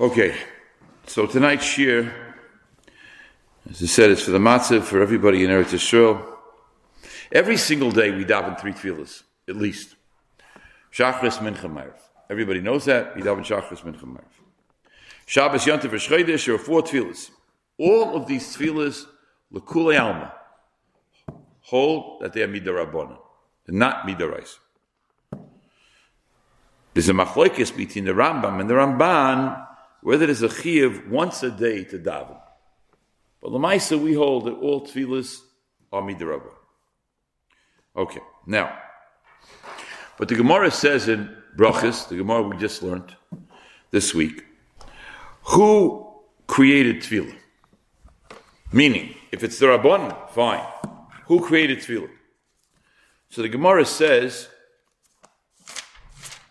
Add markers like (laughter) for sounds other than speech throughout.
Okay, so tonight's shir, as I said, is for the matzah for everybody in Eretz Yisrael. Every single day we daven three tefillahs, at least. Shachris, Mincha, Ma'ariv. Everybody knows that. We daven Shachris, Mincha, Ma'ariv. Shabbos, Yontif, V'Shchodesh, there are four tefillahs. All of these tefillahs, L'kulei Alma, hold that they are Midarabona, not Midarais. There's a machlokes between the Rambam and the Ramban whether there's a chiyuv once a day to daven. But Lamaisa, we hold that all tefillahs are midrabah. Okay, now, but the Gemara says in Brachas, the Gemara we just learned this week, who created tefillah? Meaning, if it's the Rabban, fine. Who created tefillah? So the Gemara says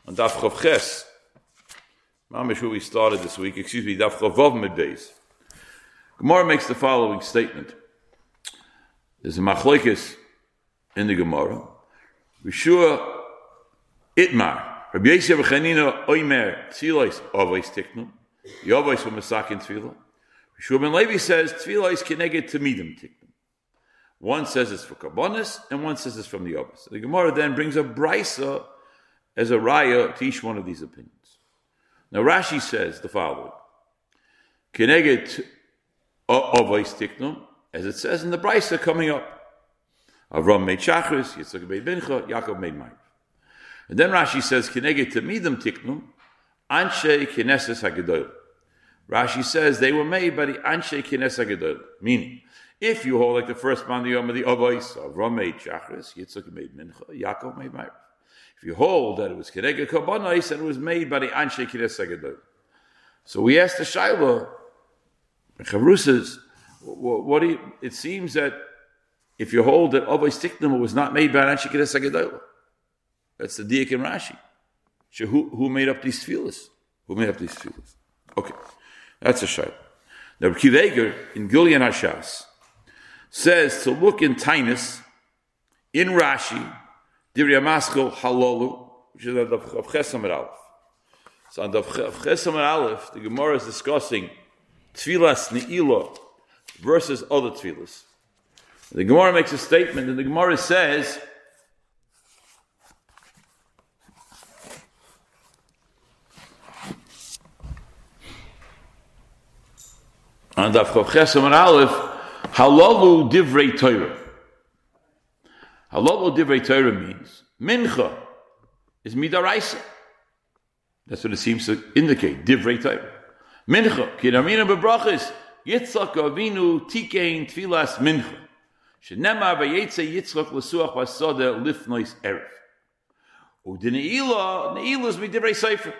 on Daf Chav Ches, Mamish we started this week, excuse me, Daf Chavav Midbeis. Gemara makes the following statement. There's a machlekes in the Gemara. Rishua Itmar. Rabbi Yisrael Chanina Oimer Tzilois Avos Tiknum. Yavos from Masakin Tzilah. Rishua Ben Levi says Tzilois Keneged Tamidim Tiknum. One says it's for Kabbanis, and one says it's from the Avos. The Gemara then brings a brisa as a raya to each one of these opinions. Now Rashi says the following: Keneget Ovais Tiknum, as it says in the Brisa coming up. Avram made Shachris, Yitzchak made Mincha, Yaakov made Ma'ariv. And then Rashi says, Keneget Tamidim Tiknum, Anshe Kineses HaGedoyl. Rashi says they were made by the Anshe Kines HaGedoyl. Meaning, if you hold like the first man the Yom of the Avos, Avram made Shachris, Yitzchak made Mincha, Yaakov made Ma'ariv. If you hold that it was Kedega Kabbanais and it was made by the Anshe Kines Sagadol. So we asked the Shaila, Chavrusas, what do you, it seems that if you hold that Avay Stiknum was not made by Anshe Kines Sagadol, that's the Diak and Rashi. So who, who made up these tefillahs? Who made up these tefillahs? Okay, that's a Shaila. Now, Kiveger in Gilyon HaShas says to look in Tainus, in Rashi, Divrei Maskell Halalu, which is on the Chesamer Aleph. So on the Chesamer Aleph, the Gemara is discussing Tfilas Ne'ilah versus other Tfilas. The Gemara makes a statement, and the Gemara says, on the Chesamer Aleph, Halalu Divrei Torah. Halal divrei Torah means mincha is midaraisa. That's what it seems to indicate. Divrei Torah. Mincha kinamina bebrachis Yitzchak Avinu tikein tfilas mincha. Shenemar vayetze Yitzchak lesuach basada lifnois erev. Udineila neila is midivrei sefer.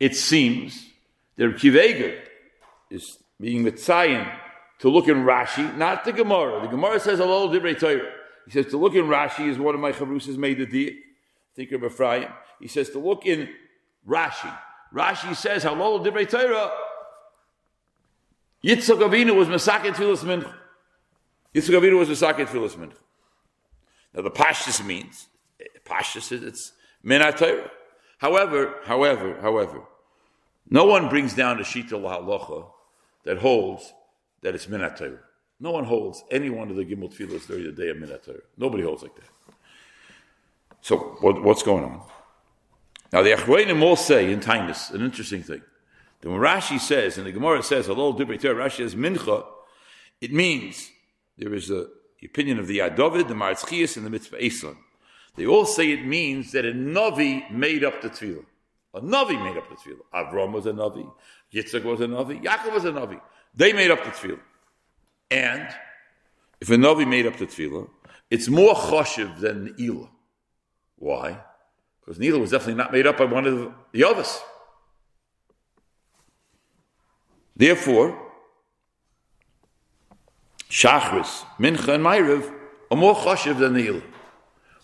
It seems that Kiveger is being mitzayin to look in Rashi, not the Gemara. The Gemara says halal divrei Torah. He says to look in Rashi is one of my chavrusas made the deal. Think of Ephraim. He says to look in Rashi. Rashi says, Halol Divrei Torah, Yitzchak Avinu was Masaket Tfilas Mincha. Yitzchak Avinu was Masaket Tfilas Mincha. Now the Pashtus means, Pashtus is, it's Torah. However, however, however, no one brings down a Shita Halacha that holds that it's Minat Torah. No one holds any one of the Gimel Tfilas during the day of Minat. Nobody holds like that. So, what, what's going on? Now, the Achroinim all say in Tainus, an interesting thing. That when Rashi says, and the Gemara says, Divrei Torah, Rashi says Mincha, it means there is a, the opinion of the Yadovid, the Maharatz Chayes, and the Mitzvah Eslan. They all say it means that a Navi made up the Tefillah. A Navi made up the Tefillah. Avram was a Navi. Yitzchak was a Navi. Yaakov was a Navi. They made up the Tefillah. And if a Navi made up the tefillah, it's more choshev than Ne'ilah. Why? Because Ne'ilah was definitely not made up by one of the others. Therefore, Shachris, Mincha, and Ma'ariv are more choshev than Ne'ilah,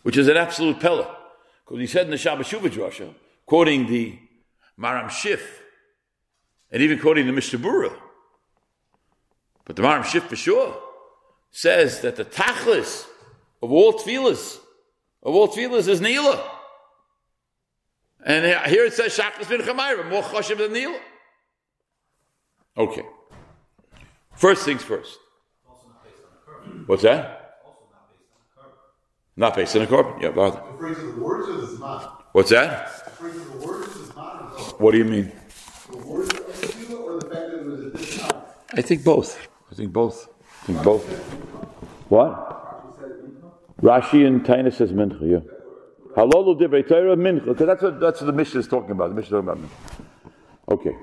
which is an absolute pella. Because he said in the Shabbat Shuvah quoting the Maharam Shif, and even quoting the Mishnah Berurah, but the Maharam Shif for sure says that the tachlis of all tefillas, of all tefillas is Neila. And here it says Shachas bin Chamayra, more choshev than Neila. Okay. First things first. What's that? Not based on a korban. Yeah, bother. Referring to the words or the Zman? What's that? Referring to the words or the Zman? What do you mean? The words of the tefillah or the fact that it was at this time? I think both. I think both. I think both. What? Rashi and Taina says mincha. Yeah. Halalu divrei Torah mincha. Because that's what that's what the Mishnah is talking about. The Mishnah is talking about mincha. Okay.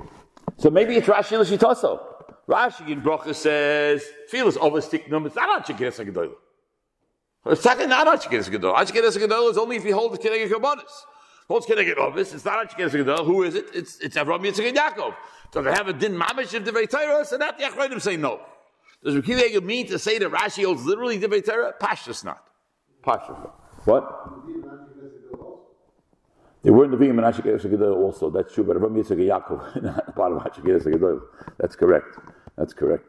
So maybe it's Rashi l'shitaso. Rashi in Brocha says is overstick numbers. I don't on Shekiras Hagedolah. Second, not on Shekiras Hagedolah. On Shekiras Hagedolah is only if you hold the Kineged Kabbanis. Holds Kineged Ovis. It's not Shekiras Hagedolah. Who is it? It's it's Avram Yitzchak Yaakov. So they have a din mamish of divrei Torah. So that the Achronim say no. Does Rekiv Egel mean to say that Rashi holds literally divrei Torah? Pashas not. Pashas not. What? They were in the Vim and Ashikeres Gedolah also. That's true, but Rabbi Yitzchak Yaakov, (laughs) not part of. That's correct. That's correct.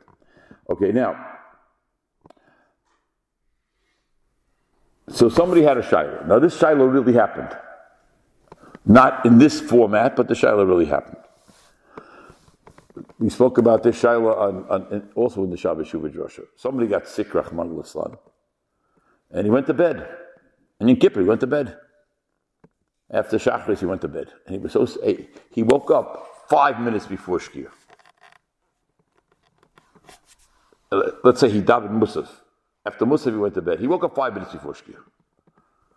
Okay, now. So somebody had a Shiloh. Now this Shiloh really happened. Not in this format, but the Shiloh really happened. We spoke about this Shiloh on, on, also in the Shabbat Shuvah Joshua. Somebody got sick, Rahman al and he went to bed. And in Kippur, he went to bed. After Shachris, he went to bed. And he was so he woke up five minutes before Shkir. Uh, let's say he davened Musaf. After Musaf, he went to bed. He woke up five minutes before Shkir.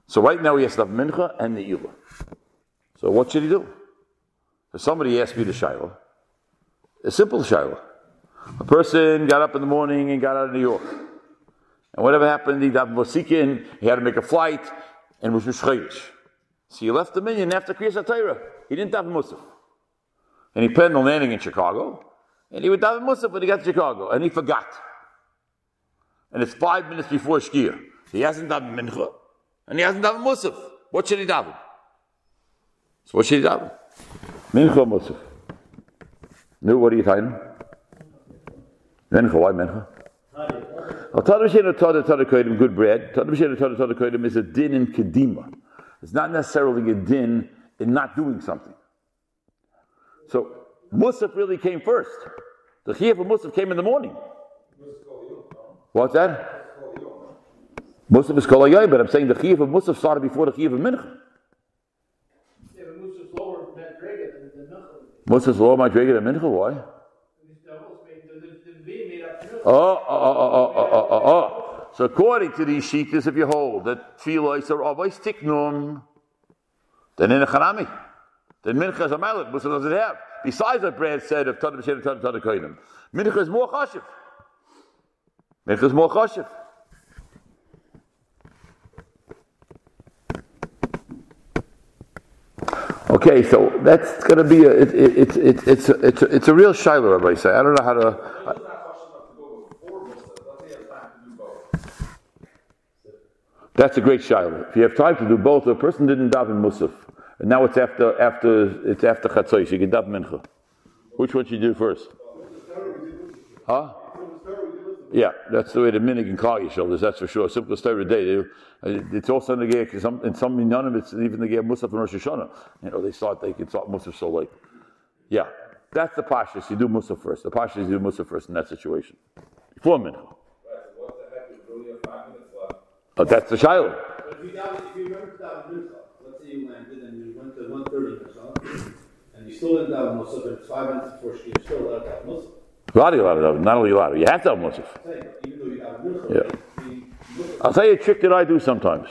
So right now he has to have Mincha and the Ne'ilah. So what should he do? So somebody asked me the Shiloh. A simple Shiloh. A person got up in the morning and got out of New York. And whatever happened, he davened Vosikin, he had to make a flight, and was Mishchayish. So he left the minion after Kriyas HaTorah. He didn't daven Musaf. And he planned on landing in Chicago, and he would daven Musaf when he got to Chicago, and he forgot. And it's five minutes before Shkir. He hasn't daven Mincha, and he hasn't daven Musaf. What should he daven? So what should he daven? Mincha Musaf. No, what are you telling Mincha, why Mincha? Good bread. is a din in kedima. It's not necessarily a din in not doing something. So Musaf really came first. The chiyuv of Musaf came in the morning. What's that? Musaf is kol but I'm saying the chiyuv of Musaf started before the chiyuv of Mincha. Musaf's lower my Drega than Mincha. Why? Oh, oh, oh, oh, oh, oh, oh. So according to these shittas, if you hold that tefillah are always tiknum, then in a chanami, then mincha is a mallet. Musa does it have? Besides what Brad said of tada b'shem tada tada koinim, mincha is more chashiv. Mincha is more chashiv. Okay, so that's going to be a, it, it, it, it, it's, a, it's, a, it's a real shiloh, Rabbi say. I don't know how to. That's a great shiloh. If you have time to do both, a person didn't daven musaf, and now it's after after it's after chatzos. You can daven mincha. Which one should you do first? Huh? Yeah, that's the way the minig and kal shoulders. That's for sure. Simple story day. Uh, it's also in the gear some in some minyanim. It's even the gear musaf and Rosh Hashanah. You know, they start they can start musaf so late. Yeah, that's the pashas. You do musaf first. The pashas you do musaf first in that situation. Before mincha. But that's the shiloh. But if you, if you remember to daven mincha, let's say you landed and you went to 130 or something, and you still didn't daven musaf, but it's five minutes before shkir, you still allowed to daven musaf. Allowed, allowed, allowed. Not only allowed, you have to have musaf. You yeah. I'll tell you a trick that I do sometimes.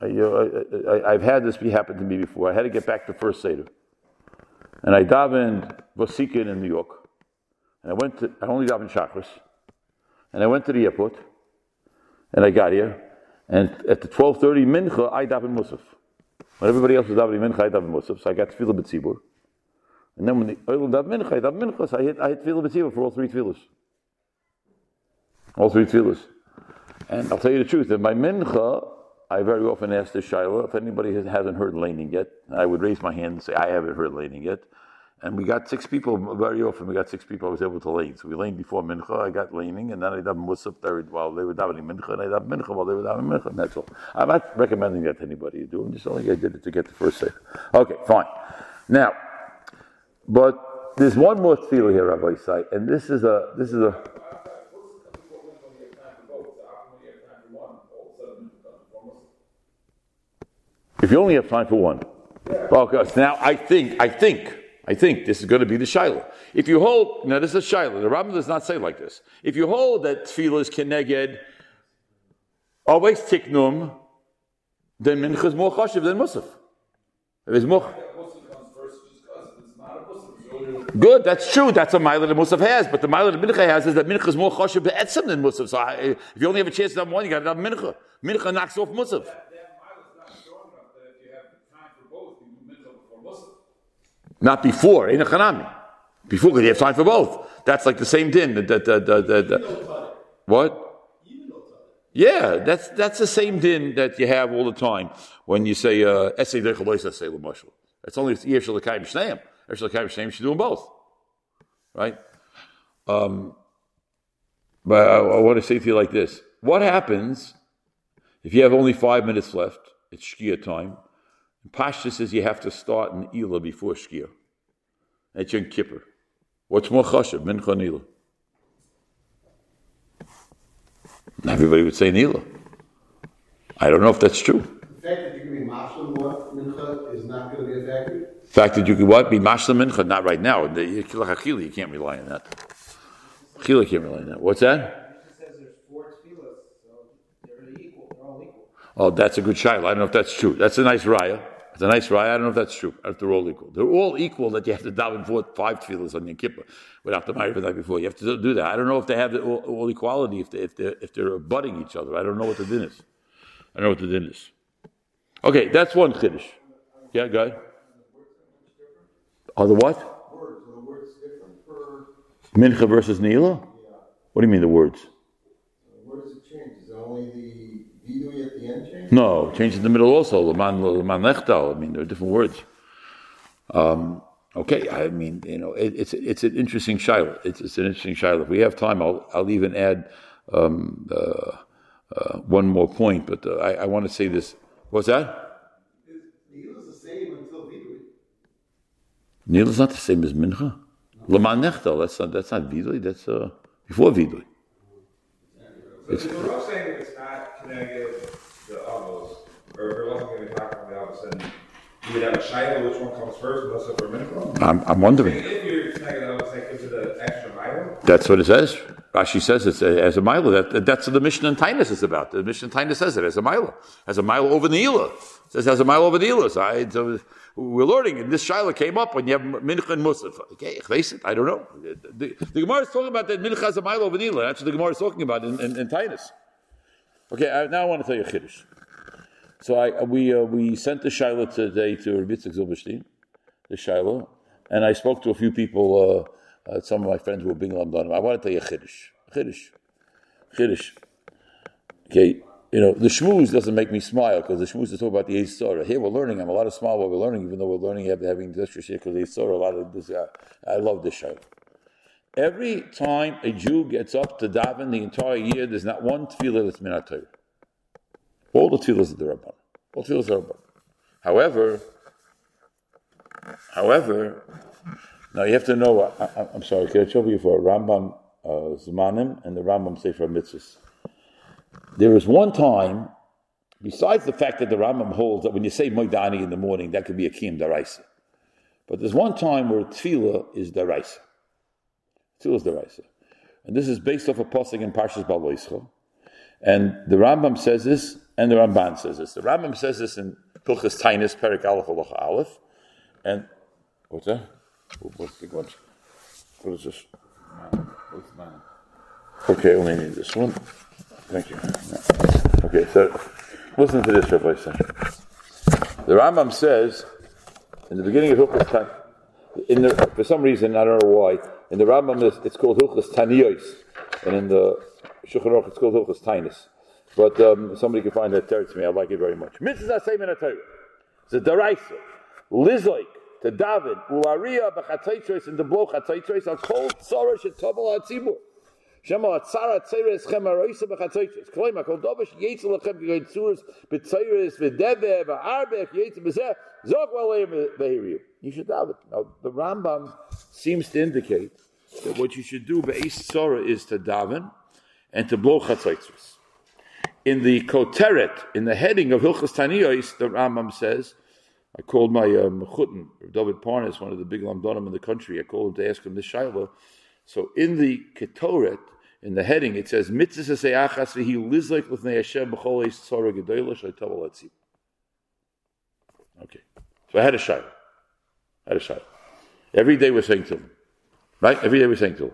I, have had this be happen to me before. I had to get back to first Seder. And I davened Vosikin in New York. And I went to, I only davened Chakras. And I went to the airport. And I got here. And at the 12.30 mincha, I daven musaf. When everybody else was davening mincha, I daven musaf. So I got tefillah b'tzibur. And then when the oil mincha, I daven mincha. So I hit, I hit tefillah b'tzibur for all three tefillahs. All three tefillahs. And I'll tell you the truth, in my mincha, I very often ask the Shiloh if anybody hasn't heard laning yet. I would raise my hand and say, I haven't heard laning yet. And we got six people very often. We got six people I was able to lane. So we laned before mincha. I got laning, and then I done musaf while they were davening mincha, and I done mincha while they were davening mincha. And that's all. I'm not recommending that to anybody to do. I'm just you I did it to get the first say. Okay, fine. Now, but there's one more tefillah here, Rabbi Isai, and this is a this is a. If you only have time for one, okay. So now I think, I think, I think this is going to be the shiloh. If you hold, now this is shiloh. The Rambam does not say like this. If you hold that tefillah is keneged, always tiknum, then mincha is more chashiv than musaf. If it's more. Good, that's true. That's a mile that Musaf has, but the mile that Mincha has is that Mincha is more choshev be'etzim than Musaf. So I, if you only have a chance to have one, you got to have Mincha. Mincha knocks off Musaf. Not before, in a chanami. Before, because you have time for both. That's like the same din. The, the, the, what? Yeah, that's that's the same din that you have all the time when you say uh, essay say It's only yesh l'kayim shneim. Yesh l'kayim shneim should do them both, right? Um, but I, I, want to say to you like this: What happens if you have only five minutes left? It's shkia time. Pashta says you have to start in Ela before shkia. It's Yom Kippur. What's more chashav, mincha and Ela? Everybody would say Nila. I don't know if that's true. The fact that you can be mashlim mincha is not going to be a factor. The fact that you can what be mashlim mincha not right now. The you can't rely on that. Chila can't rely on that. What's that? Oh, that's a good shaila. I don't know if that's true. That's a nice raya. It's a nice raya. I don't know if that's true. If they're all equal, they're all equal. That you have to daven for five tefillahs on Yom Kippur without the Ma'ariv the night before. You have to do that. I don't know if they have all, all, equality if they if they if they're abutting each other. I don't know what the din is. I don't know what the din is. Okay, that's one chiddush. Yeah, go ahead. Are the what? Mincha versus Nila? What do you mean the words? Where does it change? Is it only the vidui at the end change? No, change in the middle also. Leman lechtal. I mean, there are different words. Um, okay, I mean, you know, it, it's it's an interesting shiloh. It's, it's, an interesting shiloh. If we have time, I'll I'll even add um, uh, uh, one more point. But uh, I, I want to say this. What's that? Neil is the same until vidui. Neil is not the same as mincha. Nechtal. That's not that's not vidui. That's uh, before vidui. So it's, not saying it's not connected the avos, or if we're looking at the talking about the avos, you would have a shiloh, which one comes first, for? I'm, I'm wondering. If you're the avos, like into the extra mile. That's what it says. Rashi says it's a, as a milo. That, that's what the Mishnah in Tainus is about. The Mishnah in Tainus says it as a milo, as a milo over the Ela. It says as a milo over the Ela. So, I, so we're learning, and this Shiloh came up when you have Mincha and Musaf. Okay, I don't know. The, the, Gemara is talking about that Mincha has a mile over the Ela. That's what the Gemara is talking about in, in, in Tainus. Okay, I, now I want to tell you a Chiddush. So I, we, uh, we sent the Shiloh today to Rabbi Zilberstein, the Shiloh, and I spoke to a few people, uh, uh, some of my friends who were being Lamdanim. I want to tell you Chiddush. Chiddush. Chiddush. Okay, you know, the shmooze doesn't make me smile because the shmooze is talking about the Yitzhara. Here we're learning, I'm a lot of smile while we're learning, even though we're learning having this because the Yitzhara, a lot of this, uh, I love this show. Every time a Jew gets up to daven the entire year, there's not one tefillah that's minatayr. All the tefillahs are the Rabban. All the tefillahs are Rabban. However, however, now you have to know, I, am sorry, can I show you for Rambam uh, Zmanim and the Rambam Sefer Mitzvahs? There is one time, besides the fact that the Rambam holds that when you say Moidani in the morning, that could be a Kiyam Daraisa. But there's one time where Tefillah is Daraisa. Tefillah is Daraisa. And this is based off a posting in Parshas Baloischa. And the Rambam says this, and the Ramban says this. The Rambam says this in Hilchas Tainis, Perik Aleph, Aloha Aleph. And, what's that? What's the, what, what is this? Okay, only need this one. Thank you. Okay, so listen to this, Rabbi Sen. The Rambam says in the beginning of Hilchas Tan, in the, for some reason I don't know why, in the Rambam it's called Hilchas Taniyos, and in the Shulchan Aruch it's called Hilchas Tainus. But um, somebody can find that teretz to me. I like it very much. Mitzvah same in a Torah. It's a deraisa. Lizoik to David ularia b'chatzaytros and the blow chatzaytros are called tzara shetabel hatzibur. Shema atzara tzeres chem aroisa b'chatzoyches. Kloima kol dovish yetzel lechem g'goy tzuras b'tzeres v'debe v'arbech yetzel b'zeh zog v'aleim v'hiriyu. You should have it. Now, the Rambam seems to indicate that what you should do be'es tzara is to daven and to blow chatzaitzvus. In the koteret, in the heading of Hilchas Taniyos, the Rambam says, I called my um, chutin, David Parnas, one of the big lamdonim in the country. I called him to ask him this shaila. So in the ketoret, in the heading, it says, "Mitzvah seachas v'hi lizlik l'fnei Hashem b'chol eis tzara gedoyla shaytav atzim." Okay, so I had a shaila. I had a shaila. Every day we're saying to him, right? Every day we're saying to him.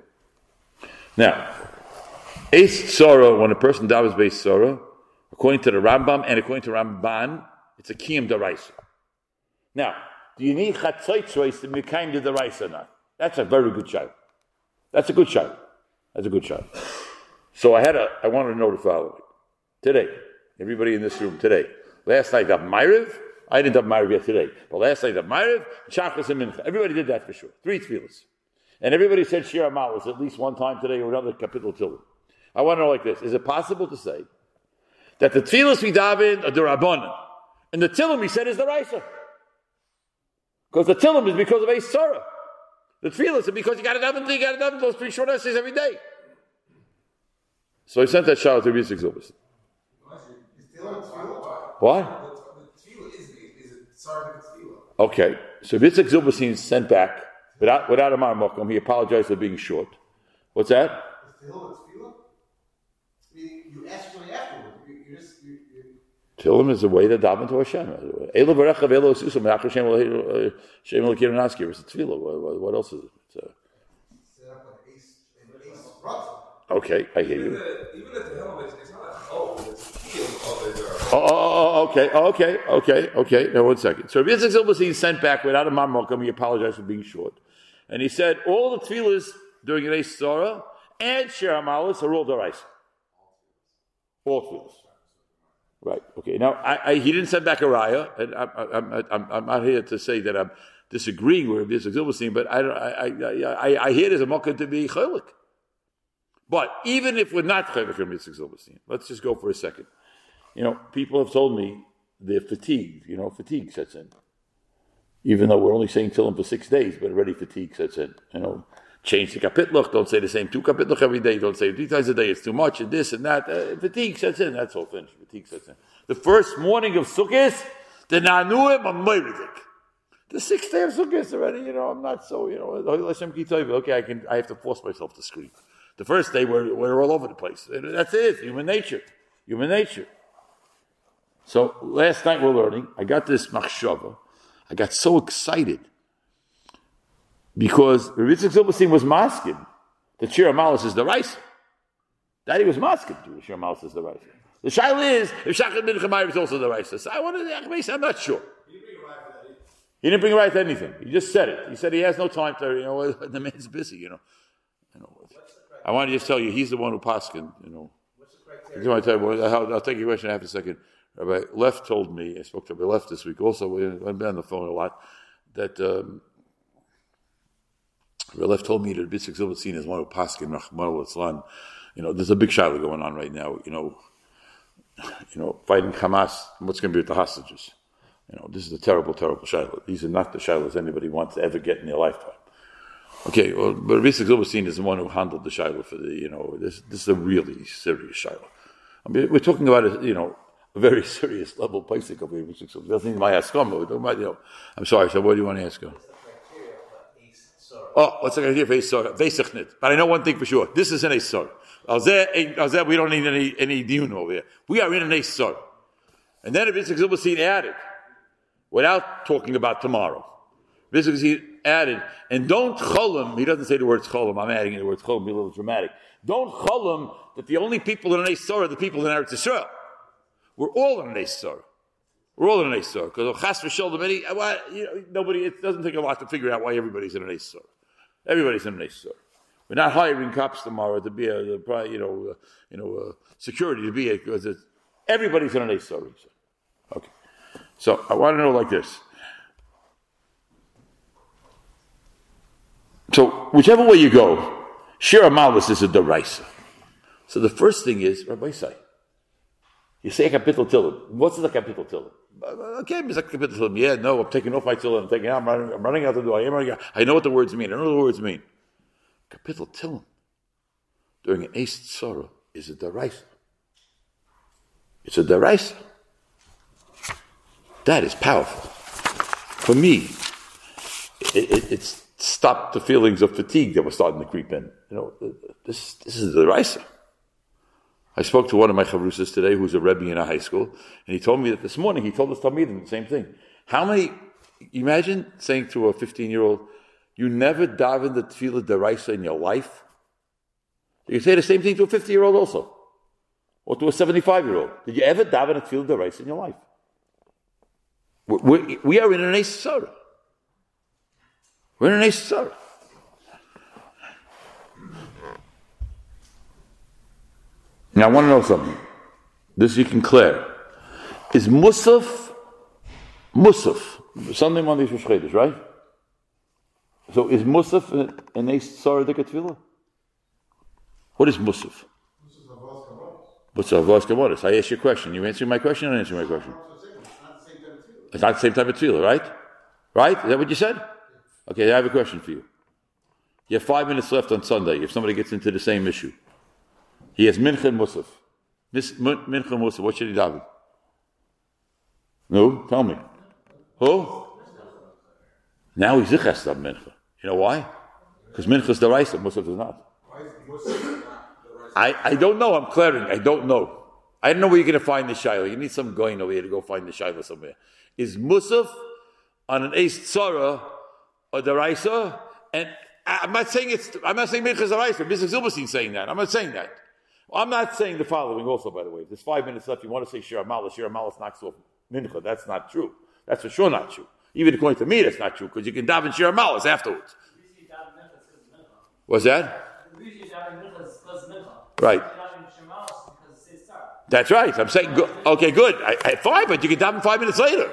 Now, eis tzara, when a person davens based tzara, according to the Rambam and according to Ramban, it's a kiyam daraisa. Now, do you need chatzaitzos to be kind of the rice or not? That's a very good shot. That's a good shot. That's a good shot. So I had a, I wanted to know the following. Today, everybody in this room today, last night of Myriv, I didn't have Myriv yet today, but last night of Myriv, Chakras and Mincha. Everybody did that for sure. Three tefillahs. And everybody said Shir Malas at least one time today or another capital Tillim. I want to know like this. Is it possible to say that the tefillahs we daven are the Rabbanon, and the Tillim we said is the Raisa? Because the Tillim is because of a Sarah. The tefillahs are because you got to daven, you got to daven those three short essays every day. So he sent that shout out to Rizik Zilberstein. What? Okay, so Yitzhak Zilberstein sent back without without a marmokum. He apologized for being short. What's that? You ask me afterwards. You, you just, you, you, Tillim is a way to daven to Hashem. Elo v'rechav elo susam v'achar Hashem el- Hashem el kirin askir. It's a tefillah. What, what- what else is it? It's a- set up an ace, an ace rough. okay, I hear you. even at the helmet, it's, it's not a oh, it's a heel of it. Oh, oh, oh, oh, okay, oh, okay, okay, okay. Now, one second. So Yitzhak Zilberstein sent back without a marmokum. He apologized for being short. And he said all the tefillahs during an Eis Sarah and Shir Amalis are all Dorais. All tefillahs. Right. Okay. Now, I, I, he didn't send back a raya, and I'm, I'm, I'm, I'm not here to say that I'm disagreeing with Yitzhak Zilberstein, but I, I, I, I, I hear there's a mocha to be chaylik. But even if we're not chaylik from Yitzhak Zilberstein, let's just go for a second. You know, people have told me they're fatigued. You know, fatigue sets in. Even though we're only saying Tillim for six days, but already fatigue sets in. You know, change the kapitluch. Don't say the same two kapitluch every day. Don't say it three times a day. It's too much and this and that. Uh, fatigue sets in. That's all finished. Fatigue sets in. The first morning of Sukkot, the nanuim amayridik. The sixth day of Sukkot already. You know, I'm not so. You know, tov. Okay, I can. I have to force myself to scream. The first day we're, we're all over the place. That's it. Human nature. Human nature. So last night we're learning. I got this machshava. I got so excited because Rabbi Yitzchak Zilberstein was masking that Shir Amalis is the rice. That he was masking that Shir Amalis is the rice. The shaila is if Shachat bin is also the rice. So I wanted to, I'm not sure. He didn't bring a right to anything. He just said it. He said he has no time to, you know, (laughs) the man's busy, you know. You know I want to just tell you, he's the one who paskin, you know. I just want to tell you, I'll, I'll take your question in half a second. Rabbi Left told me, I spoke to Rabbi Left this week also, I've been on the phone a lot, that um, Left told me that Bitzak Zilberstein is one who paskin, Rahman al You know, there's a big shiloh going on right now, you know, you know, fighting Hamas, what's going to be with the hostages? You know, this is a terrible, terrible shiloh. These are not the shilohs anybody wants to ever get in their lifetime. Okay, well, but Rabbi Zilberstein is the one who handled the shiloh for the, you know, this, this is a really serious shiloh. I mean, we're talking about, a, you know, a very (laughs) serious level basic of Rabbi Zilberstein. Doesn't my ask him, we're talking about, you know, I'm sorry, so what do you want to ask him? Oh, what's the idea for a Sorah? Vesichnit. But I know one thing for sure. This is an Sorah. Eh, Alzeh, we don't need any, any diun over here. We are in an Ace Sorah. And then Rabbi Zilberstein added, without talking about tomorrow. Basically, he added, and don't cholim, he doesn't say the words cholim, I'm adding the words cholim, be a little dramatic. Don't cholim that the only people in an Eisor are the people in Eretz Yisrael. We're all in an Eisor. We're all in an Eisor. Because chas v'sholem, any, why- you know, nobody, it doesn't take a lot to figure out why everybody's in an Eisor. Everybody's in an Eisor. We're not hiring cops tomorrow to be a, a you know, uh, you know, uh, security to be a, because it's, everybody's in an Eisor. he. Okay. So I want to know like this. So whichever way you go, Shira Malvis is a deraisa. So the first thing is, Rabbi say, you say a capital tillim. What's the capital Okay, Mr. Kapitel, yeah, no, I'm taking off my tefillin, I'm taking out, I'm running, I'm running out the door, I am running out. I know what the words mean, I know what the words mean. Kapitel Tillim, during an ace Sorrow, is a deraisa. It's a deraisa. That is powerful. For me, it, it, stopped the feelings of fatigue that were starting to creep in. You know, this, this is the deraisa. I spoke to one of my chavrusas today who's a rebbe in a high school, and he told me that this morning he told us Talmidim the same thing. How many, imagine saying to a 15 year old, you never daven the tefillah deraisa in your life? You say the same thing to a 50 year old also, or to a 75 year old. Did you ever daven a tefillah deraisa in your life? We're, we are in an Eis We're in an Eis Now, I want to know something. This you can clear. Is Musaf, Musaf, Sunday, Monday, Rosh right? So is Musaf an Eis Tzara Tefillah? What is Musaf? What's Avos Kavonis? I asked you a question. You answering my question or answering my question? It's not the same type of tefillah, right? Right? Is that what you said? Okay, I have a question for you. You have five minutes left on Sunday if somebody gets into the same issue. He has Mincha Musaf. Mincha and Musaf, what should he daven? No, tell me. Who? Now he's Zichas of Mincha. You know why? Because Mincha is the Raisa, Musaf is not. I, I don't know, I'm clearing, I don't know. I don't know where you're going to find the Shiloh. You need some going over here to go find the Shiloh somewhere is Musaf on an Eis Tzara or Daraisa, and I'm not saying it's, I'm not saying Minchas Daraisa, Mr. Zilberstein saying that. I'm not saying that. Well, I'm not saying the following also, by the way. If there's five minutes left, you want to say Shir Amalis, Shir Amalis knocks off Mincha. That's not true. That's for sure not true. Even according to me, that's not true, because you can daven Shir Amalis afterwards. What's that? Right. That's right. I'm saying, okay, good. I, I, fine, but you can daven five minutes later.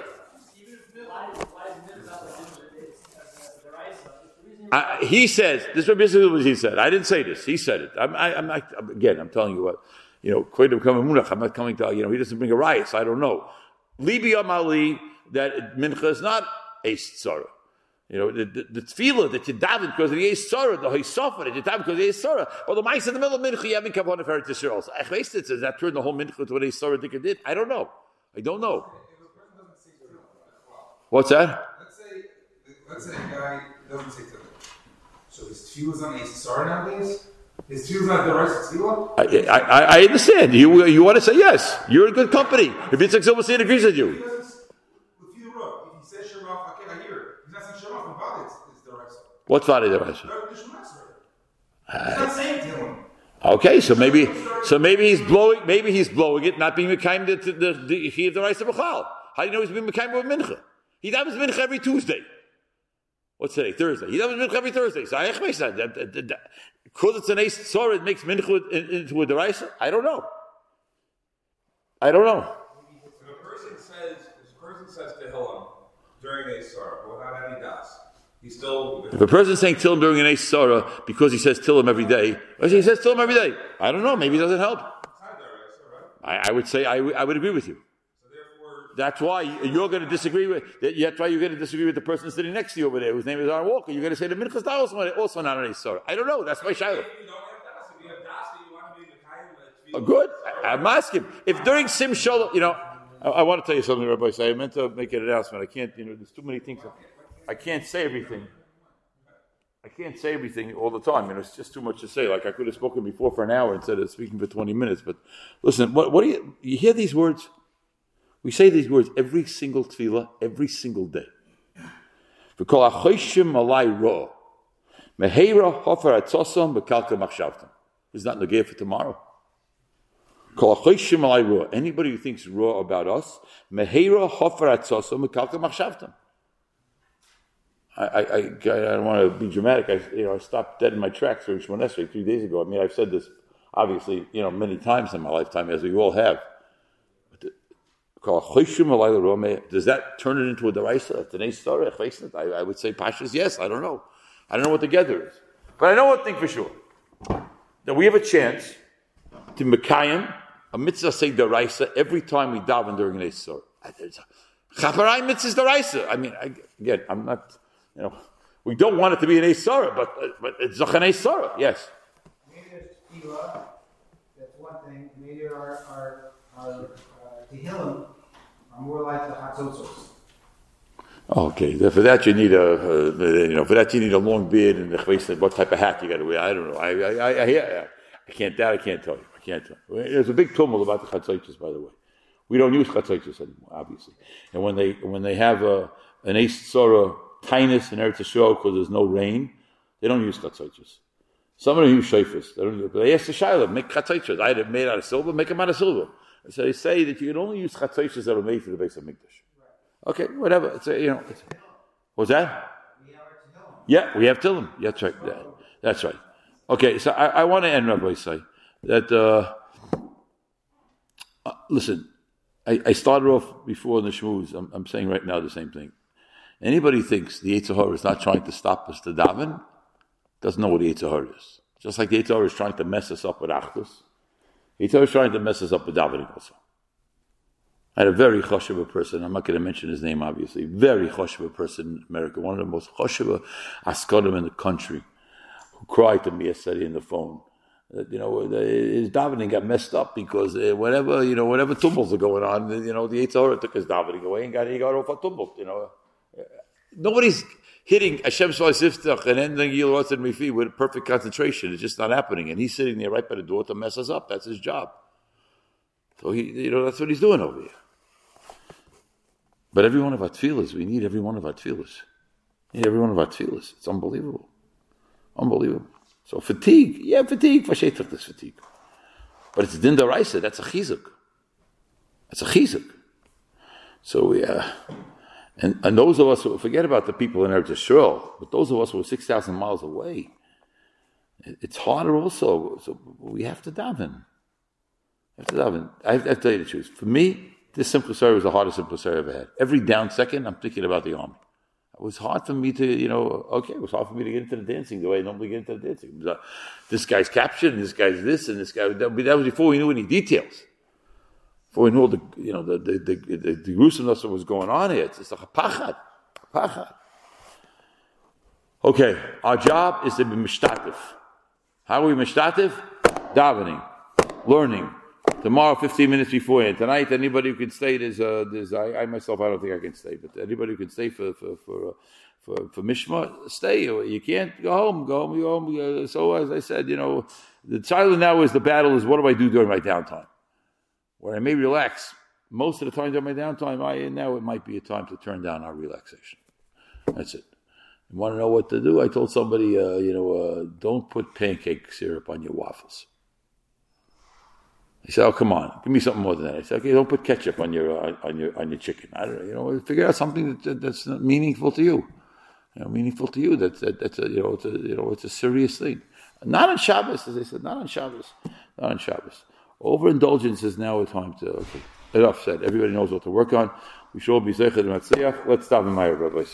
I, he says, this is what he said. I didn't say this. He said it. I'm, I, am not, again, I'm telling you what, you know, I'm not coming to, you know, he doesn't bring a riot, so I don't know. Libi Amali, that mincha is not a tzara. You know, the, the, the tefillah that you daven because of the Yisra, the Hoysafah that you daven because of the. Well, the mice in the middle of mincha, you haven't come on a Eretz Yisrael. Also. I weiß it, does that turned the whole mincha to what Yisra did? I don't know. I don't know. What's that? Let's say, let's say a guy doesn't say so his tefillah on Yisra nowadays? His tefillah not the of tefillah? I, I, I understand. You, you want to say yes. You're in good company. If Yitzchak Zilberstein agrees with you. What's Vadi Deraisa? Uh, okay, so maybe, so maybe he's blowing, maybe he's blowing it, not being Mekayim the the the he of the Deraisa B'chal. How do you know he's being Mekayim with Mincha? He does Mincha every Tuesday. What's today? Thursday. He does Mincha every Thursday. So I that because it's an ace tzor, it makes Mincha into a Deraisa. I don't know. I don't know. If a person says, if a person says Tehillim during a tzor, without any das. He's still. If a person is saying Tillim during an Sarah because he says Tillim every day, or he says Tillim every day, I don't know. Maybe it doesn't help. I, I would say I, I would agree with you. That's why you're going to disagree with. That's why you're going to disagree with the person sitting next to you over there, whose name is Aaron Walker. You're going to say the minchas also also not an Eis I don't know. That's my shiloh. Oh, good. I, I'm asking if during Sim Shalom, you know, I, I, want to tell you something, Rabbi. Say I meant to make an announcement. I can't. You know, there's too many things. I can't say everything. I can't say everything all the time. You know, it's just too much to say. Like I could have spoken before for an hour instead of speaking for 20 minutes. But listen, what, what do you, you hear these words? We say these words every single tefillah, every single day. It's not negay for tomorrow. Anybody who thinks raw about us, I, I, I, don't want to be dramatic. I, you know, I stopped dead in my tracks for Shemon three days ago. I mean, I've said this obviously, you know, many times in my lifetime, as we all have. Does that turn it into a deraisa? I, I would say Pashas, yes. I don't know. I don't know what the gather is, but I know one thing for sure: that we have a chance to mekayim a mitzvah say deraisa every time we daven during an. Chaparai mitzvah is the raisa. I mean, I, again, I'm not, you know, we don't want it to be an Esara, but, but it's Zochan Esara, yes. Maybe tefillah, that's one thing. Maybe our, our, our uh, tehillim Okay, for that you need a, uh, you know, for that you need a long beard and the what type of hat you got to wear. I don't know. I, I, I, I, can't, that I can't tell you. I can't tell you. There's a big tumult about the chatzaitis, by the way. We don't use chatzaitis anymore, obviously. And when they, when they have a, an ace sora tinus in Eretz Yisrael because there's no rain, they don't use chatzaitis. Some of them use shayfas. They don't use, but they ask the shayla, make chatzaitis. I made out of silver, make them out of silver. So they say that you can only use chatzaitis that are made for the base of Mikdash. Okay, whatever. It's a, you know. what's that? Yeah, we have Tillim. That's right. Yeah, that's right. Okay, so I, I want to end, Rabbi say that. Uh, uh, listen, I, I, started off before in the shmooze. I'm, I'm, saying right now the same thing. Anybody thinks the Yitzhahara is not trying to stop us to daven, doesn't know what the Yitzhahara is. Just like the Yitzhahara is trying to mess us up with Achdus, Yitzhahara is trying to mess us up with davening also. I had a very choshev person, I'm not going to mention his name obviously, very choshev person in America, one of the most choshev askadim in the country, who cried to me yesterday in the phone. That, you know, his davening got messed up because uh, whatever, you know, whatever tumults are going on, you know, the Yitzhahara took his davening away and got, he got off a tumult, you know. Nobody's hitting Hashem Siftach and ending Yil Ratzin Mifi with perfect concentration. It's just not happening. And he's sitting there right by the door to mess us up. That's his job. So he, you know, that's what he's doing over here. But every one of our tefillahs, we need every one of our tefillahs. We need every one of our tefillahs. It's unbelievable. Unbelievable. So fatigue, yeah, fatigue, vashetach this fatigue. But it's din raisa, that's a chizuk. That's a chizuk. So we, uh, and, and those of us who forget about the people in Eretz Yisrael, but those of us who are 6,000 miles away, it, it's harder also. So we have to daven. We have to daven. I have, I have to tell you the truth. For me, this simple story was the hardest simple story I ever had. Every down second, I'm thinking about the army. It was hard for me to, you know, okay, it was hard for me to get into the dancing the way I normally get into the dancing. Uh, this guy's captured, and this guy's this, and this guy, that was before we knew any details. Before we knew the, you know, the, the, the, the, the gruesomeness that was going on here. It's like a pachad. Pachad. Okay, our job is to be mishtatif. How are we mishtatif? Davening, learning, Tomorrow, 15 minutes before, and tonight, anybody who can stay, there's, uh, there's I, I, myself, I don't think I can stay, but anybody who can stay for, for, for, uh, for, for Mishma, stay. You can't go home, go home, go home. Uh, so, as I said, you know, the challenge now is the battle is what do I do during my downtime? Where I may relax. Most of the time during my downtime, I, now it might be a time to turn down our relaxation. That's it. You want to know what to do? I told somebody, uh, you know, uh, don't put pancake syrup on your waffles. He said, "Oh, come on, give me something more than that." I said, "Okay, don't put ketchup on your uh, on your on your chicken. I don't know, you know, figure out something that, that's meaningful to you. You know, meaningful to you. That, that that's a you know, it's a you know, it's a serious thing. Not on Shabbos, as I said, not on Shabbos, not on Shabbos. Overindulgence is now a time to, okay, enough said. Everybody knows what to work on. We should all be Zechet and Let's stop in my Rabbi.